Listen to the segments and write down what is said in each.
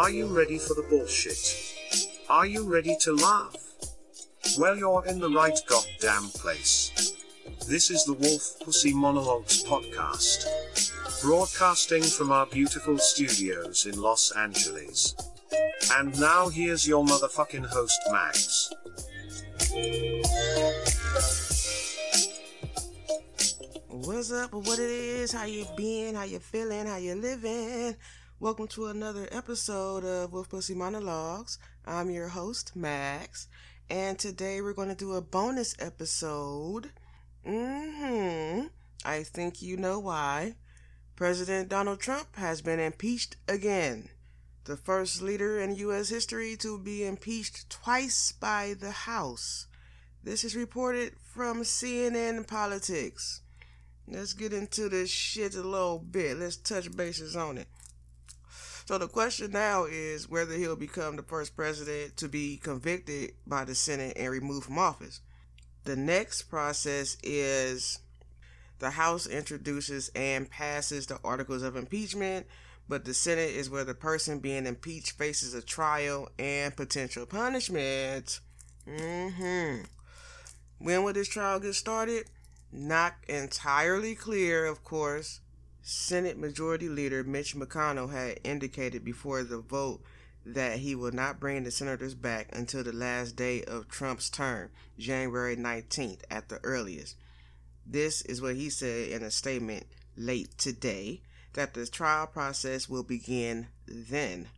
Are you ready for the bullshit? Are you ready to laugh? Well, you're in the right goddamn place. This is the Wolf Pussy Monologues podcast, broadcasting from our beautiful studios in Los Angeles. And now here's your motherfucking host, Max. What's up? What it is? How you been? How you feeling? How you living? Welcome to another episode of Wolf Pussy Monologues. I'm your host, Max, and today we're going to do a bonus episode. Mm-hmm. I think you know why. President Donald Trump has been impeached again. The first leader in U.S. history to be impeached twice by the House. This is reported from CNN Politics. Let's get into this shit a little bit. Let's touch bases on it. So the question now is whether he'll become the first president to be convicted by the Senate and removed from office. The next process is the House introduces and passes the articles of impeachment, but the Senate is where the person being impeached faces a trial and potential punishment. Mm-hmm. When will this trial get started? Not entirely clear, of course. Senate Majority Leader Mitch McConnell had indicated before the vote that he will not bring the senators back until the last day of Trump's term, January 19th at the earliest. This is what he said in a statement late today that the trial process will begin then.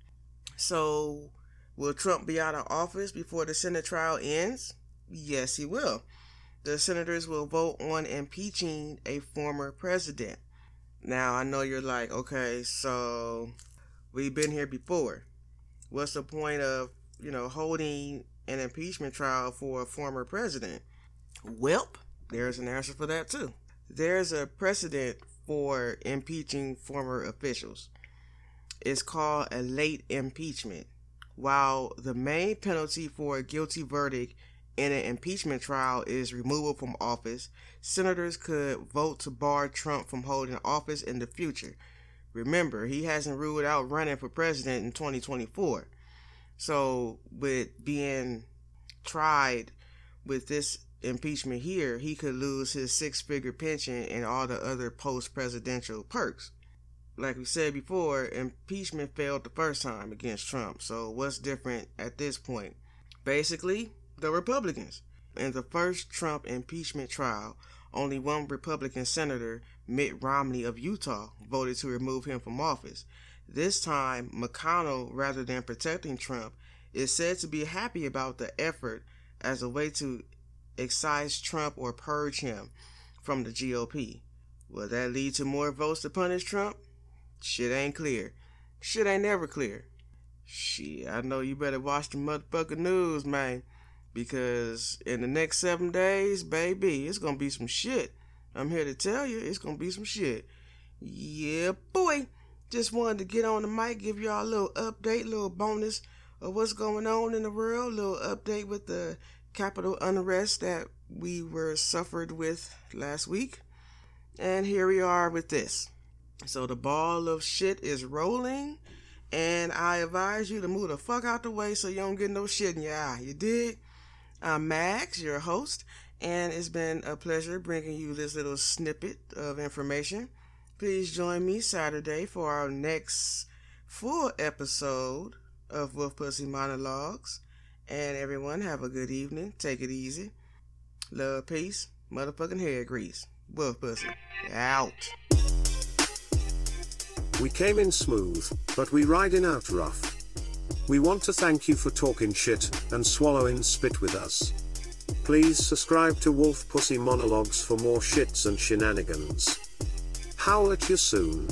So, will Trump be out of office before the Senate trial ends? Yes, he will. The senators will vote on impeaching a former president. Now, I know you're like, okay, so we've been here before. What's the point of, you know, holding an impeachment trial for a former president? Welp, there's an answer for that too. There's a precedent for impeaching former officials. It's called a late impeachment. While the main penalty for a guilty verdict in an impeachment trial is removal from office, senators could vote to bar Trump from holding office in the future. Remember, he hasn't ruled out running for president in 2024. So, with being tried with this impeachment here, he could lose his six figure pension and all the other post presidential perks. Like we said before, impeachment failed the first time against Trump. So, what's different at this point? Basically, the Republicans. In the first Trump impeachment trial, only one Republican senator, Mitt Romney of Utah, voted to remove him from office. This time, McConnell, rather than protecting Trump, is said to be happy about the effort as a way to excise Trump or purge him from the GOP. Will that lead to more votes to punish Trump? Shit ain't clear. Shit ain't never clear. Shit, I know you better watch the motherfucking news, man. Because in the next seven days, baby, it's gonna be some shit. I'm here to tell you, it's gonna be some shit. Yeah, boy. Just wanted to get on the mic, give y'all a little update, little bonus of what's going on in the world, little update with the Capitol unrest that we were suffered with last week. And here we are with this. So the ball of shit is rolling, and I advise you to move the fuck out the way so you don't get no shit in your eye. You dig? I'm Max, your host, and it's been a pleasure bringing you this little snippet of information. Please join me Saturday for our next full episode of Wolf Pussy Monologues. And everyone, have a good evening. Take it easy. Love, peace, motherfucking hair grease. Wolf Pussy. Out. We came in smooth, but we riding out rough. We want to thank you for talking shit and swallowing spit with us. Please subscribe to Wolf Pussy Monologues for more shits and shenanigans. Howl at you soon.